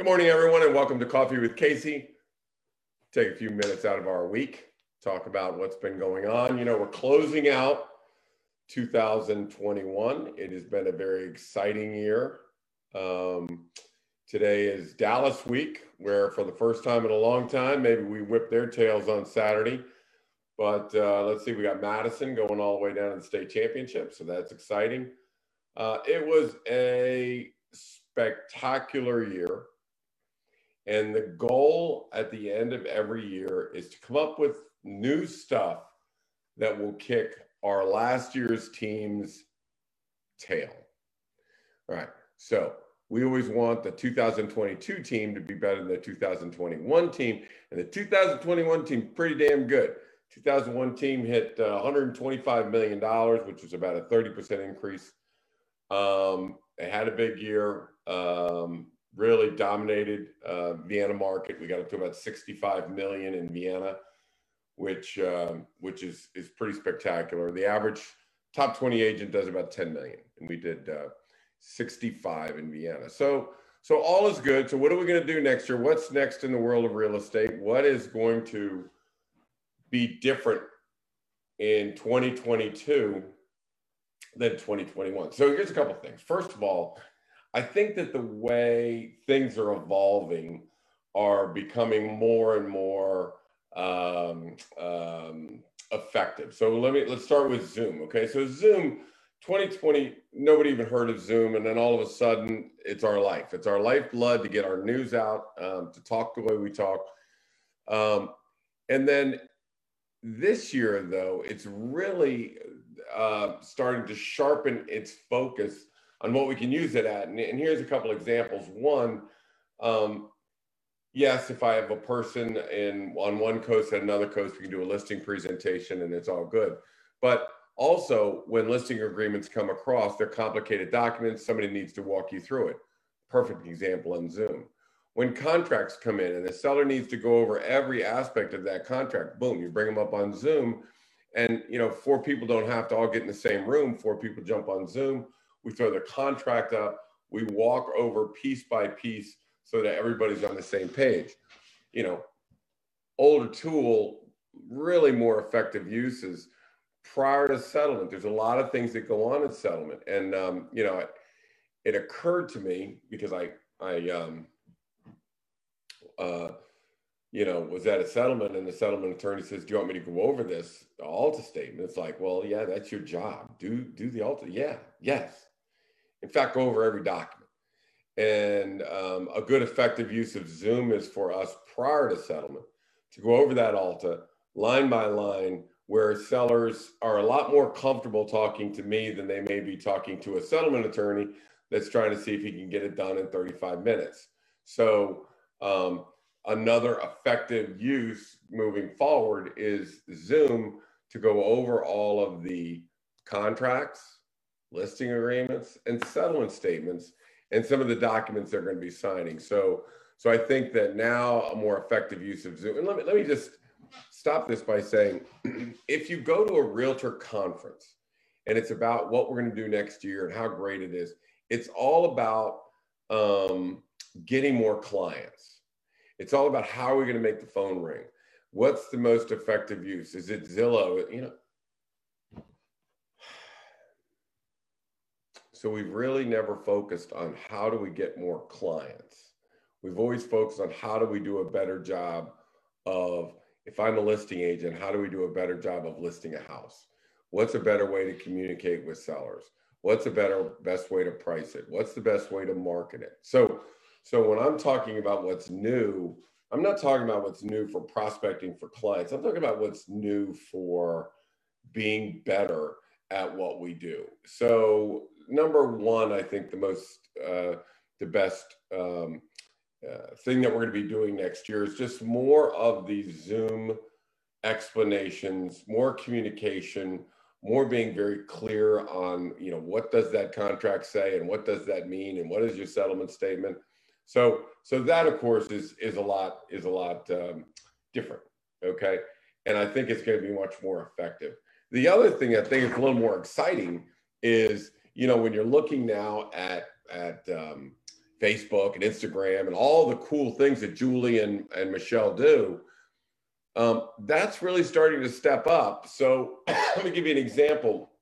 Good morning, everyone, and welcome to Coffee with Casey. Take a few minutes out of our week, talk about what's been going on. You know, we're closing out 2021. It has been a very exciting year. Um, today is Dallas week, where for the first time in a long time, maybe we whip their tails on Saturday. But uh, let's see, we got Madison going all the way down to the state championship, so that's exciting. Uh, it was a spectacular year. And the goal at the end of every year is to come up with new stuff that will kick our last year's team's tail. All right. So we always want the 2022 team to be better than the 2021 team. And the 2021 team, pretty damn good. 2001 team hit uh, $125 million, which was about a 30% increase. Um, they had a big year. Um, really dominated uh, Vienna market. We got up to about 65 million in Vienna, which um, which is is pretty spectacular. The average top 20 agent does about 10 million, and we did uh, 65 in Vienna. So so all is good. So what are we going to do next year? What's next in the world of real estate? What is going to be different in 2022 than 2021? So here's a couple things. First of all, I think that the way things are evolving are becoming more and more um, um, effective. So let me let's start with Zoom. Okay, so Zoom 2020, nobody even heard of Zoom, and then all of a sudden, it's our life. It's our lifeblood to get our news out, um, to talk the way we talk. Um, and then this year, though, it's really uh, starting to sharpen its focus on what we can use it at. And, and here's a couple examples. One, um, yes, if I have a person in on one coast and another coast, we can do a listing presentation and it's all good. But also, when listing agreements come across, they're complicated documents. Somebody needs to walk you through it. Perfect example on Zoom. When contracts come in and the seller needs to go over every aspect of that contract, boom, you bring them up on Zoom. And you know, four people don't have to all get in the same room. Four people jump on Zoom we throw the contract up, we walk over piece by piece so that everybody's on the same page. You know, older tool, really more effective uses prior to settlement. There's a lot of things that go on in settlement. And, um, you know, it, it, occurred to me because I, I, um, uh, you know, was at a settlement and the settlement attorney says, do you want me to go over this ALTA statement? It's like, well, yeah, that's your job. Do, do the ALTA. Yeah. Yes in fact, go over every document. And um, a good effective use of Zoom is for us prior to settlement to go over that ALTA line by line, where sellers are a lot more comfortable talking to me than they may be talking to a settlement attorney that's trying to see if he can get it done in 35 minutes. So, um, another effective use moving forward is Zoom to go over all of the contracts, listing agreements, and settlement statements, and some of the documents they're going to be signing. So, so I think that now a more effective use of Zoom. And let me let me just stop this by saying, if you go to a realtor conference and it's about what we're going to do next year and how great it is, it's all about um, getting more clients. It's all about how are we going to make the phone ring. What's the most effective use? Is it Zillow? You know, So we've really never focused on how do we get more clients. We've always focused on how do we do a better job of, if I'm a listing agent, how do we do a better job of listing a house? What's a better way to communicate with sellers? What's a better, best way to price it? What's the best way to market it? So, so when I'm talking about what's new, I'm not talking about what's new for prospecting for clients. I'm talking about what's new for being better at what we do. So number one, I think the most, uh, the best um, uh, thing that we're going to be doing next year is just more of these Zoom explanations, more communication, more being very clear on, you know, what does that contract say and what does that mean and what is your settlement statement. So, so that of course is is a lot is a lot um, different. Okay, and I think it's going to be much more effective. The other thing I think is a little more exciting is, you know, when you're looking now at at um, Facebook and Instagram and all the cool things that Julie and, and Michelle do, um, that's really starting to step up. So let me give you an example.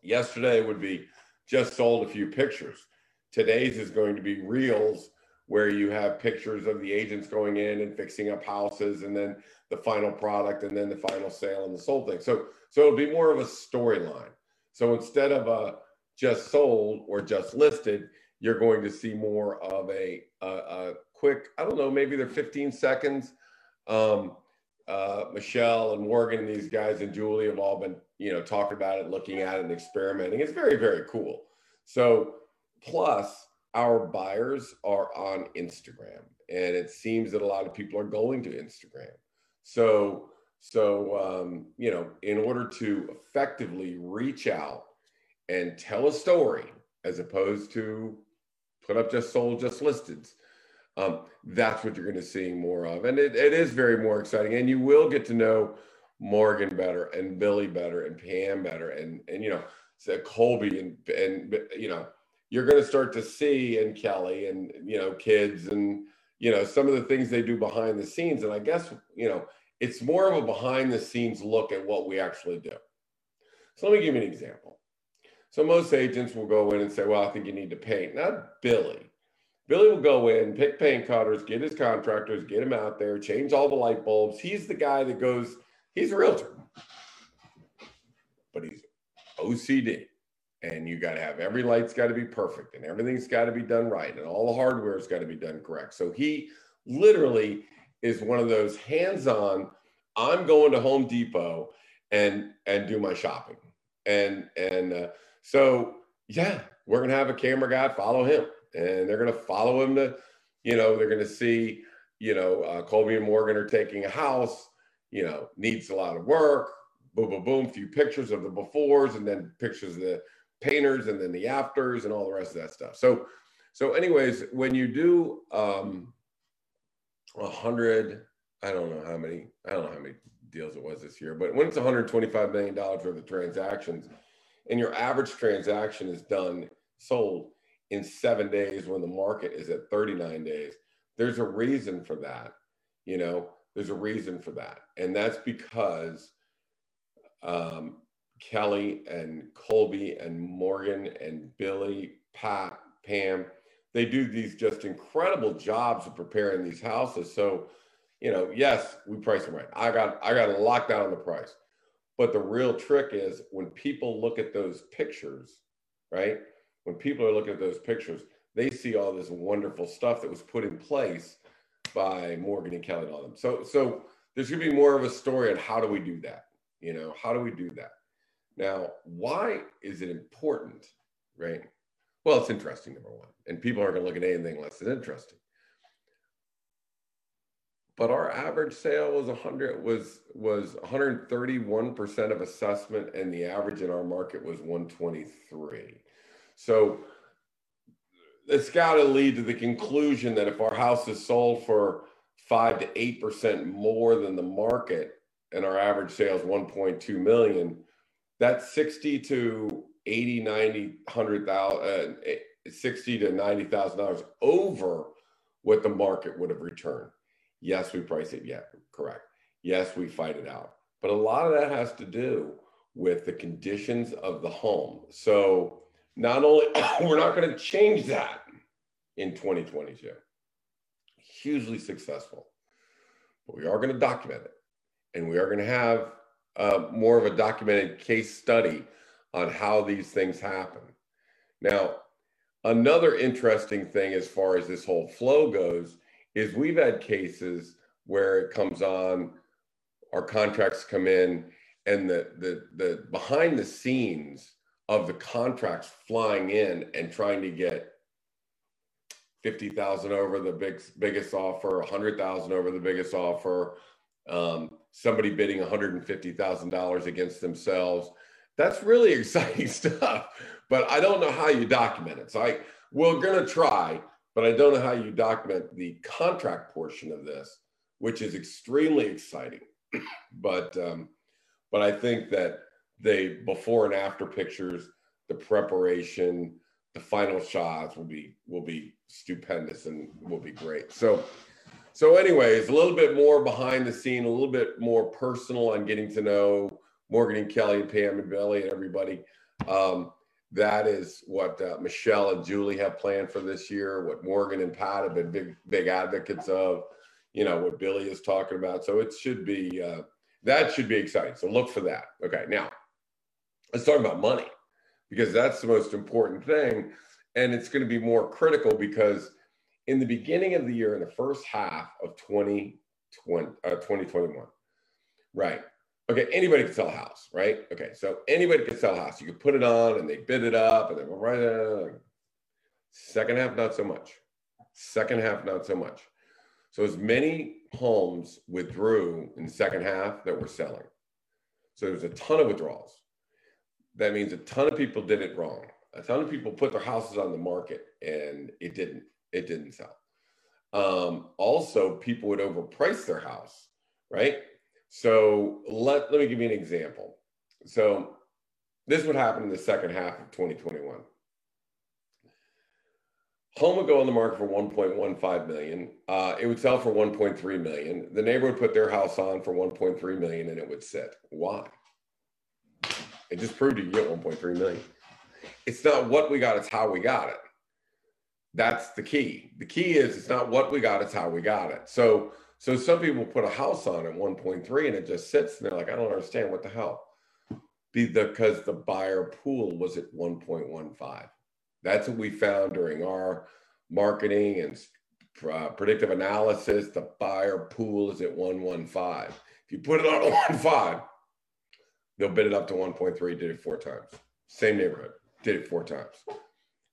Yesterday would be just sold a few pictures. Today's is going to be reels where you have pictures of the agents going in and fixing up houses and then the final product and then the final sale and the sold thing. So so it'll be more of a storyline. So instead of a just sold or just listed, you're going to see more of a, a, a quick, I don't know, maybe they're 15 seconds. Um, uh, Michelle and Morgan and these guys and Julie have all been, you know, talking about it, looking at it and experimenting. It's very, very cool. So plus our buyers are on Instagram and it seems that a lot of people are going to Instagram. So, so, um, you know, in order to effectively reach out and tell a story as opposed to put up just sold, just listed. Um, that's what you're going to see more of. And it, it is very more exciting. And you will get to know Morgan better and Billy better and Pam better and, and you know, Colby and, and, you know, you're going to start to see and Kelly and, you know, kids and, you know, some of the things they do behind the scenes. And I guess, you know, it's more of a behind the scenes look at what we actually do. So let me give you an example. So most agents will go in and say, well, I think you need to paint. Not Billy. Billy will go in, pick paint cutters, get his contractors, get him out there, change all the light bulbs. He's the guy that goes, he's a realtor, but he's OCD. And you got to have every light's got to be perfect and everything's got to be done right and all the hardware's got to be done correct. So he literally is one of those hands-on, I'm going to Home Depot and and do my shopping. And and uh, so yeah, we're gonna have a camera guy follow him, and they're gonna follow him to, you know, they're gonna see, you know, uh, Colby and Morgan are taking a house, you know, needs a lot of work. Boom, boom, boom. Few pictures of the befores, and then pictures of the painters, and then the afters, and all the rest of that stuff. So, so anyways, when you do um, a hundred, I don't know how many, I don't know how many deals it was this year, but when it's 125 million dollars worth of transactions and your average transaction is done sold in seven days when the market is at 39 days. There's a reason for that you know? There's a reason for that. And that's because um, kelly and colby and morgan and billy pat pam they do these just incredible jobs of preparing these houses. So you know yes we price them right. I got i got to lock down the price but the real trick is when people look at those pictures, right? When people are looking at those pictures, they see all this wonderful stuff that was put in place by Morgan and Kelly and all them. So, so there's going to be more of a story on how do we do that? You know, how do we do that? Now, why is it important, right? Well, it's interesting, number one, and people aren't going to look at anything less than interesting but our average sale was 100 was was 131 percent of assessment and the average in our market was 123 so it's got to lead to the conclusion that if our house is sold for 5 to 8 percent more than the market and our average sales 1.2 million that's 60 to 80 90 100,000 uh, 60 to 90,000 dollars over what the market would have returned Yes, we price it. Yeah, correct. Yes, we fight it out. But a lot of that has to do with the conditions of the home. So not only we're not going to change that in 2022, hugely successful, but we are going to document it, and we are going to have uh, more of a documented case study on how these things happen. Now, another interesting thing as far as this whole flow goes is we've had cases where it comes on, our contracts come in, and the the the behind the scenes of the contracts flying in and trying to get 50,000 over the big, biggest offer, 100,000 over the biggest offer, um, somebody bidding $150,000 against themselves. That's really exciting stuff, but I don't know how you document it. So I, we're going to try but I don't know how you document the contract portion of this, which is extremely exciting. but um, but I think that they before and after pictures, the preparation, the final shots will be will be stupendous and will be great. So, so anyways, a little bit more behind the scene, a little bit more personal on getting to know Morgan and Kelly and Pam and Billy and everybody. Um, that is what uh, Michelle and Julie have planned for this year. What Morgan and Pat have been big, big advocates of. You know what Billy is talking about. So it should be uh, that should be exciting. So look for that. Okay, now let's talk about money because that's the most important thing, and it's going to be more critical because in the beginning of the year, in the first half of 2020, uh, 2021, right? Okay, anybody can sell a house, right? Okay, so anybody can sell a house. You can put it on and they bid it up and they go right. Second half, not so much. Second half, not so much. So as many homes withdrew in the second half that were selling. So there's a ton of withdrawals. That means a ton of people did it wrong. A ton of people put their houses on the market and it didn't. It didn't sell. Um, also, people would overprice their house, right? So let, let me give you an example. So this would happen in the second half of 2021. Home would go on the market for 1.15 million. Uh, it would sell for 1.3 million. The neighbor would put their house on for 1.3 million and it would sit. Why? It just proved you get 1.3 million. It's not what we got, it's how we got it. That's the key. The key is it's not what we got, it's how we got it. So so some people put a house on at 1.3 and it just sits and they're like, I don't understand what the hell. Because the buyer pool was at 1.15. That's what we found during our marketing and uh, predictive analysis. The buyer pool is at 115. If you put it on a 1.5, they'll bid it up to 1.3. Did it four times. Same neighborhood. Did it four times.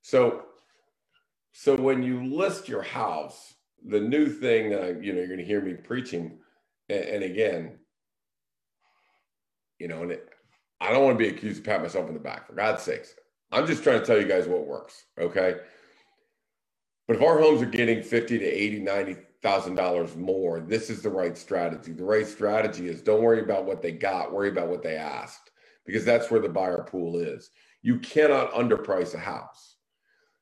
So, so when you list your house the new thing I, you know, you're going to hear me preaching, and, and again, you know, and it, I don't want to be accused of pat myself in the back. For God's sakes, I'm just trying to tell you guys what works. Okay. But if our homes are getting fifty to eighty, ninety thousand dollars more, this is the right strategy. The right strategy is don't worry about what they got, worry about what they asked, because that's where the buyer pool is. You cannot underprice a house.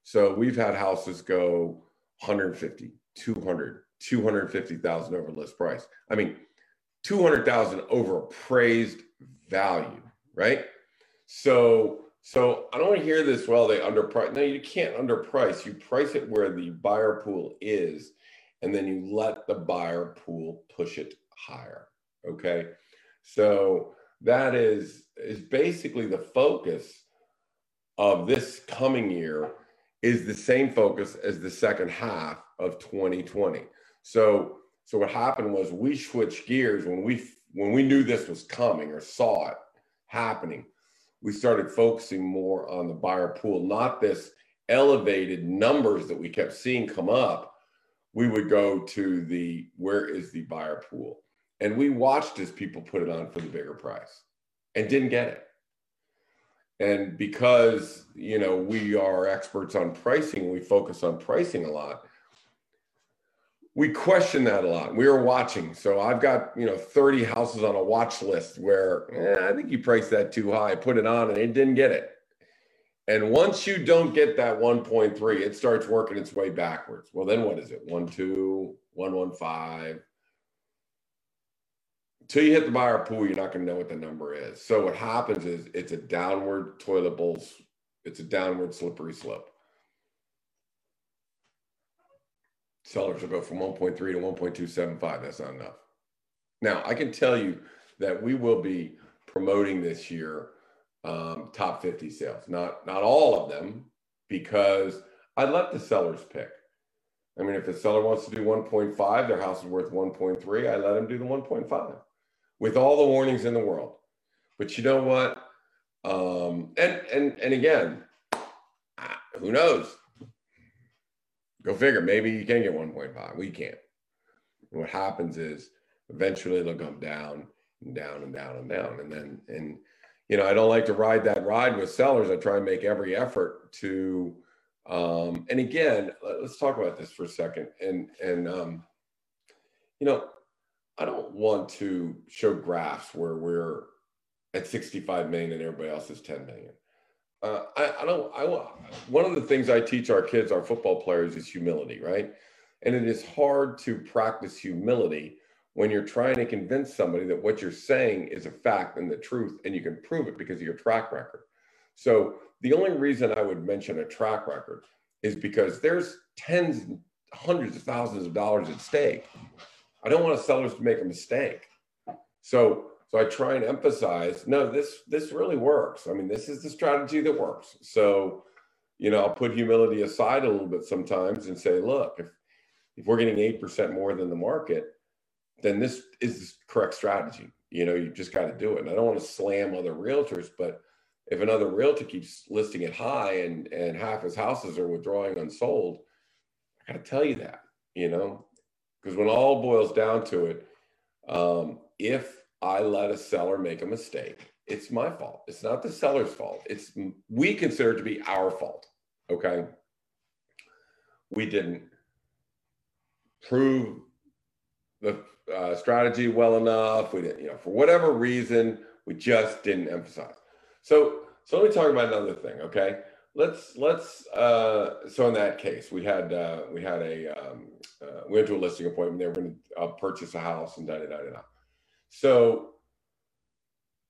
So we've had houses go 150, 200, 250,000 over list price. I mean, 200,000 over appraised value, right? So, so I don't hear this. Well, they underprice. No, you can't underprice. You price it where the buyer pool is, and then you let the buyer pool push it higher. Okay, so that is is basically the focus of this coming year is the same focus as the second half of 2020. So, so what happened was we switched gears when we when we knew this was coming or saw it happening. We started focusing more on the buyer pool, not this elevated numbers that we kept seeing come up. We would go to the where is the buyer pool, and we watched as people put it on for the bigger price, and didn't get it and because you know we are experts on pricing we focus on pricing a lot we question that a lot we are watching so i've got you know 30 houses on a watch list where eh, i think you priced that too high put it on and it didn't get it and once you don't get that 1.3 it starts working its way backwards well then what is it 1 2 115 until you hit the buyer pool, you're not going to know what the number is. So what happens is it's a downward toilet bowls. It's a downward slippery slope. Sellers will go from 1.3 to 1.275. That's not enough. Now I can tell you that we will be promoting this year um, top 50 sales. Not not all of them because I let the sellers pick. I mean, if the seller wants to do 1.5, their house is worth 1.3. I let them do the 1.5 with all the warnings in the world. But you know what? Um, and and and again, who knows? Go figure. Maybe you can get 1.5. We can't. And what happens is eventually they'll come down and down and down and down. And then and you know, I don't like to ride that ride with sellers. I try and make every effort to um, and again, let's talk about this for a second. And and um, you know, I don't want to show graphs where we're at 65 million and everybody else is 10 million. Uh, I, I don't. I one of the things I teach our kids, our football players, is humility, right? And it is hard to practice humility when you're trying to convince somebody that what you're saying is a fact and the truth, and you can prove it because of your track record. So the only reason I would mention a track record is because there's tens, hundreds of thousands of dollars at stake. I don't want sellers to make a mistake. So so I try and emphasize, no, this this really works. I mean, this is the strategy that works. So, you know, I'll put humility aside a little bit sometimes and say, look, if if we're getting eight percent more than the market, then this is the correct strategy. You know, you just got to do it. And I don't want to slam other realtors, but if another realtor keeps listing it high and and half his houses are withdrawing unsold, I got to tell you that. You know, because when all boils down to it, um, if I let a seller make a mistake, it's my fault. It's not the seller's fault. It's we consider it to be our fault. Okay. We didn't prove the uh, strategy well enough. We didn't, you know, for whatever reason, we just didn't emphasize. So, so let me talk about another thing. Okay. Let's let's. Uh, so in that case, we had uh, we had a um, uh, we went to a listing appointment. They were going to uh, purchase a house and da da da da da. So,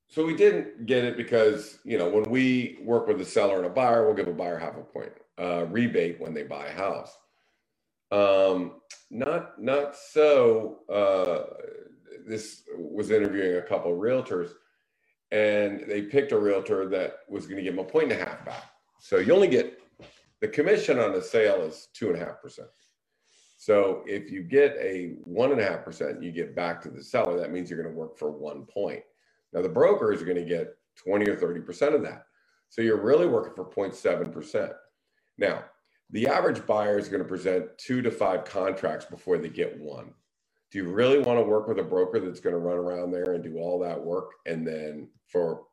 so we didn't get it because you know when we work with a seller and a buyer, we'll give a buyer half a point uh, rebate when they buy a house. Um, not not so. Uh, this was interviewing a couple of realtors, and they picked a realtor that was going to give them a point and a half back. So you only get the commission on a sale is two and a half percent. So if you get a one and a half percent, you get back to the seller. That means you're going to work for one point. Now the brokers are going to get 20 or 30 percent of that. So you're really working for 0.7 percent. Now the average buyer is going to present two to five contracts before they get one. Do you really want to work with a broker that's going to run around there and do all that work and then for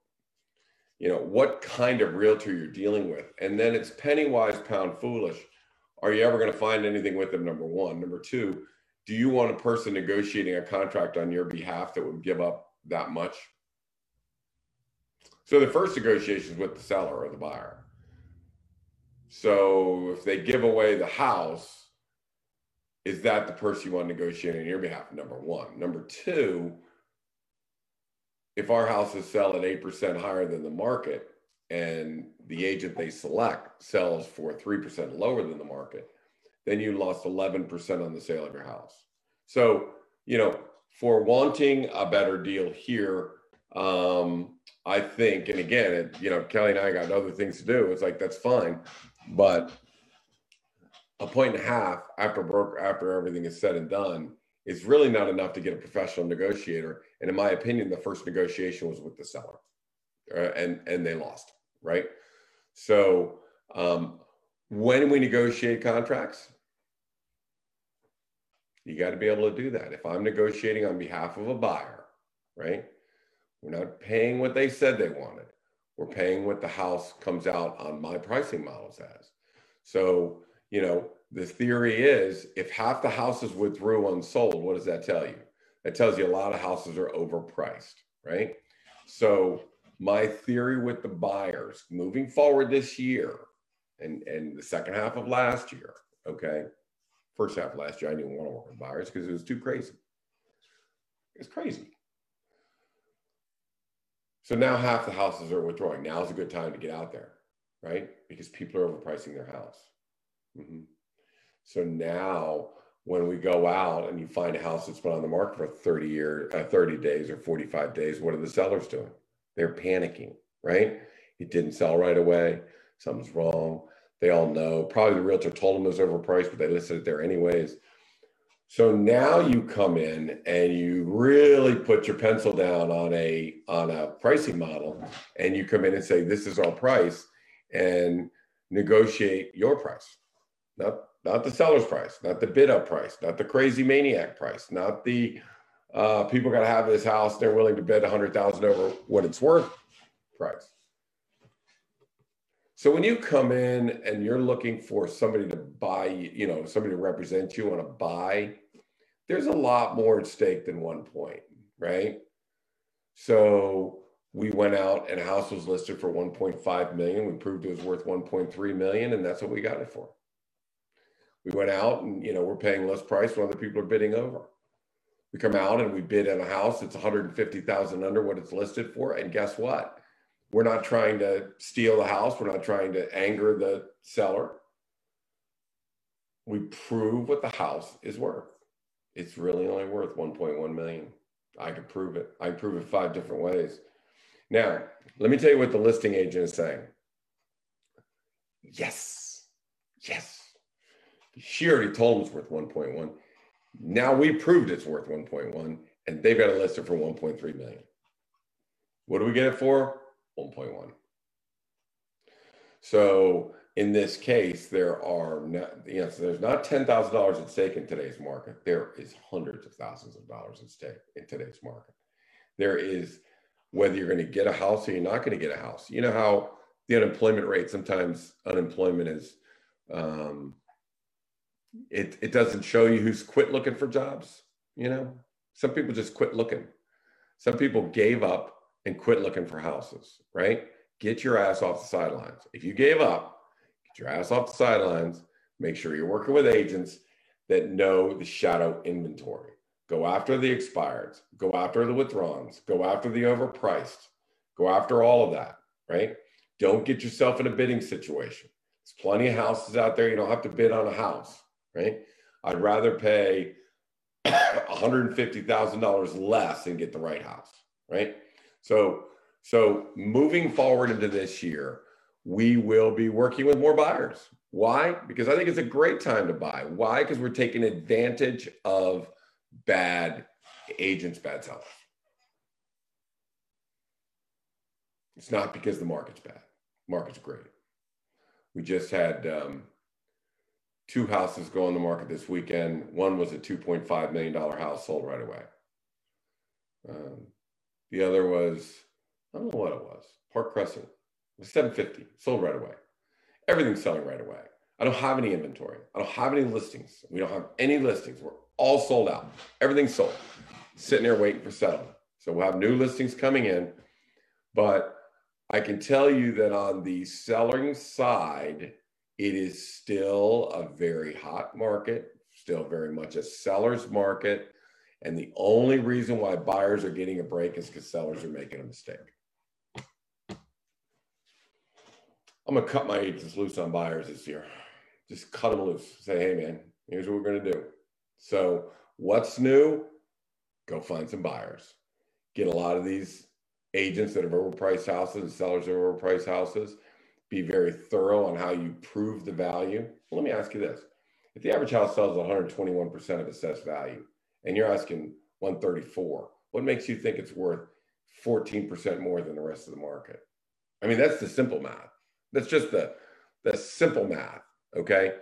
you know what kind of realtor you're dealing with and then it's penny wise pound foolish are you ever going to find anything with them? Number one. Number two, do you want a person negotiating a contract on your behalf that would give up that much? So the first negotiation is with the seller or the buyer. So if they give away the house, is that the person you want to negotiate on your behalf? Number one. Number two, if our houses sell at 8% higher than the market, and the agent they select sells for 3% lower than the market, then you lost 11% on the sale of your house. So, you know, for wanting a better deal here, um, I think, and again, it, you know, Kelly and I got other things to do. It's like, that's fine. But a point and a half after broker, after everything is said and done is really not enough to get a professional negotiator. And in my opinion, the first negotiation was with the seller uh, and, and they lost right? So um, when we negotiate contracts, you got to be able to do that. If I'm negotiating on behalf of a buyer, right? We're not paying what they said they wanted. We're paying what the house comes out on my pricing models as. So, you know, the theory is if half the houses withdrew unsold, what does that tell you? That tells you a lot of houses are overpriced, right? So my theory with the buyers moving forward this year and, and the second half of last year, okay? First half of last year, I didn't want to work with buyers because it was too crazy. It's crazy. So now half the houses are withdrawing. Now is a good time to get out there, right? Because people are overpricing their house. Mm-hmm. So now when we go out and you find a house that's been on the market for 30 years, uh, 30 days or 45 days, what are the sellers doing? They're panicking, right? It didn't sell right away. Something's wrong. They all know. Probably the realtor told them it was overpriced, but they listed it there anyways. So now you come in and you really put your pencil down on a on a pricing model, and you come in and say, "This is our price," and negotiate your price, not not the seller's price, not the bid up price, not the crazy maniac price, not the uh, people got to have this house. They're willing to bid a hundred thousand over what it's worth price. So when you come in and you're looking for somebody to buy, you know, somebody to represent you on a buy, there's a lot more at stake than one point, right? So we went out and a house was listed for 1.5 million. We proved it was worth 1.3 million, and that's what we got it for. We went out and you know we're paying less price when other people are bidding over. We come out and we bid on a house that's 150,000 under what it's listed for, and guess what? We're not trying to steal the house. We're not trying to anger the seller. We prove what the house is worth. It's really only worth 1.1 million. I could prove it. I prove it five different ways. Now, let me tell you what the listing agent is saying. Yes, yes. She already told him it's worth 1.1. Now we proved it's worth 1.1, and they've got it for 1.3 million. What do we get it for? 1.1. So in this case, there are not, you know, so there's not ten thousand dollars at stake in today's market. There is hundreds of thousands of dollars at stake in today's market. There is whether you're going to get a house or you're not going to get a house. You know how the unemployment rate sometimes unemployment is um, it it doesn't show you who's quit looking for jobs. You know, some people just quit looking. Some people gave up and quit looking for houses. Right? Get your ass off the sidelines. If you gave up, get your ass off the sidelines. Make sure you're working with agents that know the shadow inventory. Go after the expireds. Go after the withdrawals. Go after the overpriced. Go after all of that. Right? Don't get yourself in a bidding situation. There's plenty of houses out there. You don't have to bid on a house right? I'd rather pay $150,000 less and get the right house, right? So, so moving forward into this year, we will be working with more buyers. Why? Because I think it's a great time to buy. Why? Because we're taking advantage of bad agents, bad sellers. It's not because the market's bad. Market's great. We just had um, two houses go on the market this weekend. One was a $2.5 million house sold right away. Um, the other was, I don't know what it was, Park Crescent. It was 750, sold right away. Everything's selling right away. I don't have any inventory. I don't have any listings. We don't have any listings. We're all sold out. Everything's sold. Sitting there waiting for settlement. So we'll have new listings coming in. But I can tell you that on the selling side, it is still a very hot market, still very much a seller's market. And the only reason why buyers are getting a break is because sellers are making a mistake. I'm gonna cut my agents loose on buyers this year. Just cut them loose. Say, hey man, here's what we're gonna do. So what's new? Go find some buyers. Get a lot of these agents that have overpriced houses and sellers that have overpriced houses be very thorough on how you prove the value. Well, let me ask you this. If the average house sells 121% of assessed value and you're asking 134, what makes you think it's worth 14% more than the rest of the market? I mean, that's the simple math. That's just the, the simple math. Okay.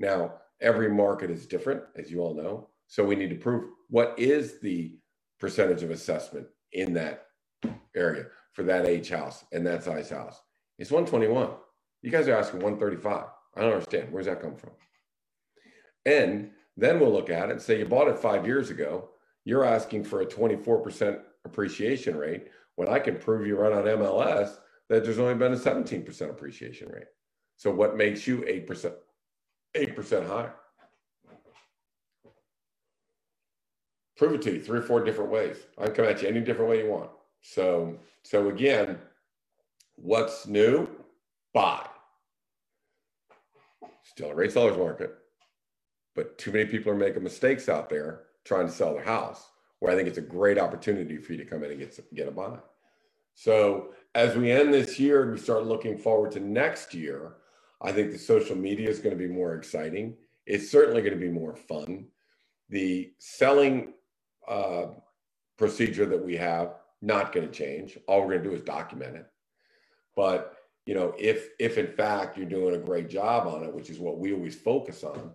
Now, every market is different, as you all know. So we need to prove what is the percentage of assessment in that area for that age house and that size house. It's 121. You guys are asking 135. I don't understand. Where's that come from? And then we'll look at it and say you bought it five years ago. You're asking for a 24% appreciation rate when I can prove you right on MLS that there's only been a 17% appreciation rate. So what makes you 8%, 8% higher? Prove it to you three or four different ways. I can come at you any different way you want. So, so again, What's new? Buy. Still a great seller's market, but too many people are making mistakes out there trying to sell their house. Where I think it's a great opportunity for you to come in and get get a buy. So as we end this year and we start looking forward to next year, I think the social media is going to be more exciting. It's certainly going to be more fun. The selling uh, procedure that we have not going to change. All we're going to do is document it. But you know, if if in fact you're doing a great job on it, which is what we always focus on,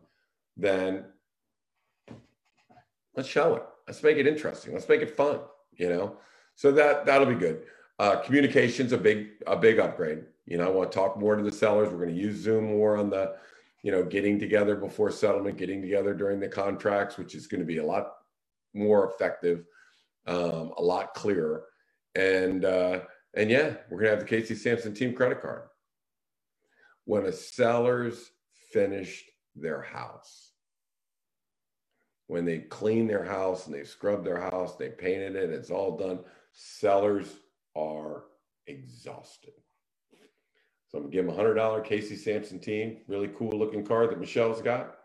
then let's show it. Let's make it interesting. Let's make it fun. You know, so that that'll be good. Uh, communication's a big a big upgrade. You know, I want to talk more to the sellers. We're going to use Zoom more on the, you know, getting together before settlement, getting together during the contracts, which is going to be a lot more effective, um, a lot clearer, and uh, And yeah, we're going to have the Casey Sampson team credit card. When a seller's finished their house, when they clean their house and they scrub their house, they painted it, it's all done, sellers are exhausted. So I'm gonna give them a hundred dollar Casey Sampson team, really cool looking card that Michelle's got.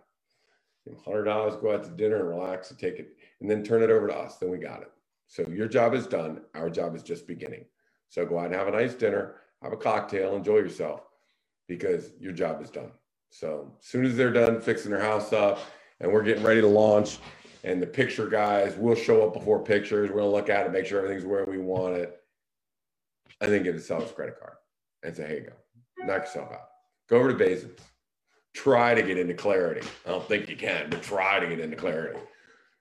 Hundred dollars, go out to dinner and relax and take it, and then turn it over to us. Then we got it. So your job is done. Our job is just beginning. So go out and have a nice dinner, have a cocktail, enjoy yourself, because your job is done. So as soon as they're done fixing their house up, and we're getting ready to launch, and the picture guys will show up before pictures. We're gonna look at it, make sure everything's where we want it. I think get a seller's credit card and say, "Hey, go knock yourself out. Go over to Bazin's. Try to get into clarity. I don't think you can, but try to get into clarity.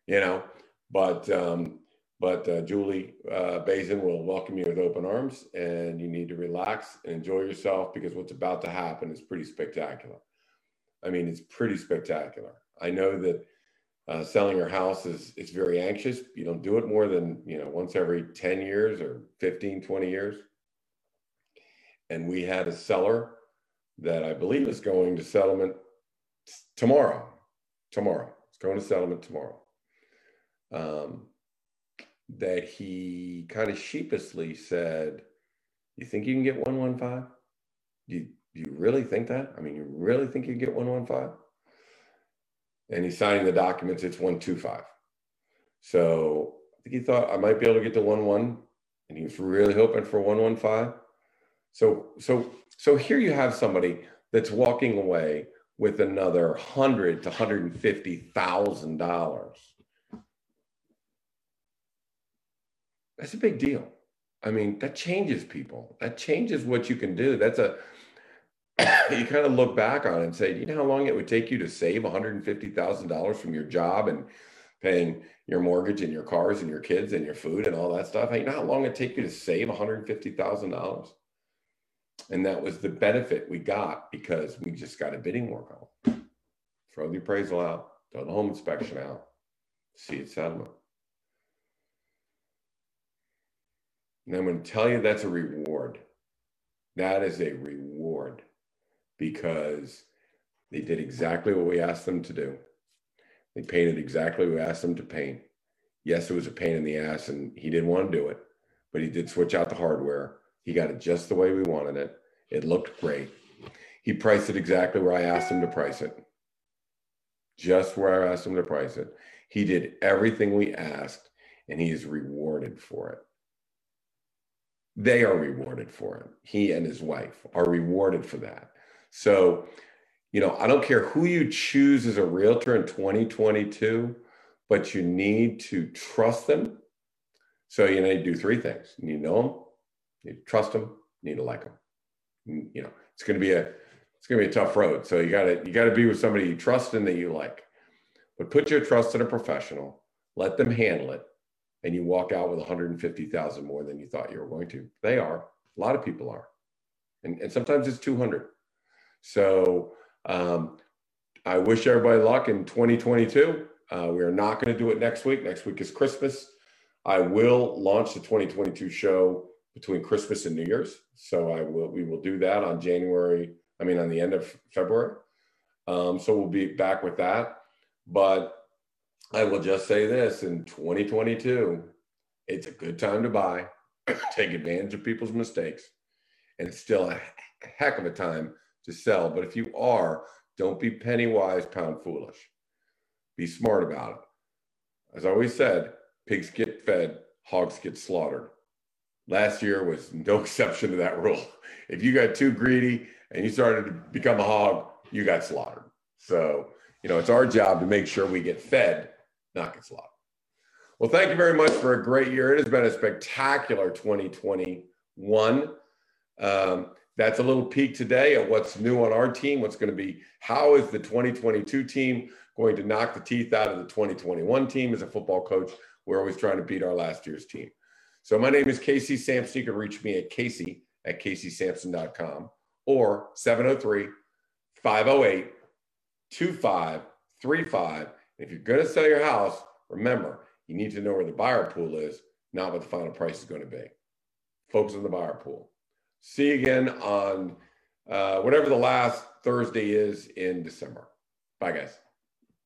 You know, but um, but uh, Julie uh, Bazin will welcome you with open arms, and you need to relax and enjoy yourself because what's about to happen is pretty spectacular. I mean, it's pretty spectacular. I know that uh, selling your house is it's very anxious. You don't do it more than you know once every 10 years or 15, 20 years and we had a seller that I believe is going to settlement tomorrow. Tomorrow, it's going to settlement tomorrow. Um, that he kind of sheepishly said, "You think you can get one one five? Do you, you really think that? I mean, you really think you can get one one five? And he's signing the documents. It's one two five. So I think he thought I might be able to get to one one, and he was really hoping for one one five so so so here you have somebody that's walking away with another hundred to hundred and fifty thousand dollars. That's a big deal. I mean, that changes people. That changes what you can do. That's a you kind of look back on it and say, you know how long it would take you to save $150,000 from your job and paying your mortgage and your cars and your kids and your food and all that stuff. You know how long it take you to save $150,000? And that was the benefit we got because we just got a bidding war call. Throw the appraisal out, throw the home inspection out, see it settlement. And I'm going to tell you that's a reward. That is a reward because they did exactly what we asked them to do. They painted exactly what we asked them to paint. Yes, it was a pain in the ass and he didn't want to do it, but he did switch out the hardware he got it just the way we wanted it. It looked great. He priced it exactly where I asked him to price it. Just where I asked him to price it. He did everything we asked, and he is rewarded for it. They are rewarded for it. He and his wife are rewarded for that. So, you know, I don't care who you choose as a realtor in 2022, but you need to trust them. So, you know, you do three things. You need to know them, you trust them, you need to like them. You know, it's going to be a it's going to be a tough road. So you got to you got to be with somebody you trust and that you like. But put your trust in a professional, let them handle it, and you walk out with 150,000 more than you thought you were going to. They are. A lot of people are. And, and sometimes it's 200. So um, I wish everybody luck in 2022. Uh, we are not going to do it next week. Next week is Christmas. I will launch the 2022 show between Christmas and New Year's. So I will we will do that on January. I mean, on the end of February. Um, so we'll be back with that. But I will just say this: in 2022, it's a good time to buy. Take advantage of people's mistakes, and it's still a heck of a time to sell. But if you are, don't be penny wise, pound foolish. Be smart about it. As I always said, pigs get fed, hogs get slaughtered. Last year was no exception to that rule. If you got too greedy and you started to become a hog, you got slaughtered. So, you know, it's our job to make sure we get fed, not get slaughtered. Well, thank you very much for a great year. It has been a spectacular 2021. Um, that's a little peek today at what's new on our team. What's going to be, how is the 2022 team going to knock the teeth out of the 2021 team as a football coach? We're always trying to beat our last year's team. So my name is Casey Sampson. You can reach me at Casey at CaseySampson.com or 703 508 2535. If you're going to sell your house, remember, you need to know where the buyer pool is, not what the final price is going to be. Focus on the buyer pool. See you again on uh, whatever the last Thursday is in December. Bye, guys.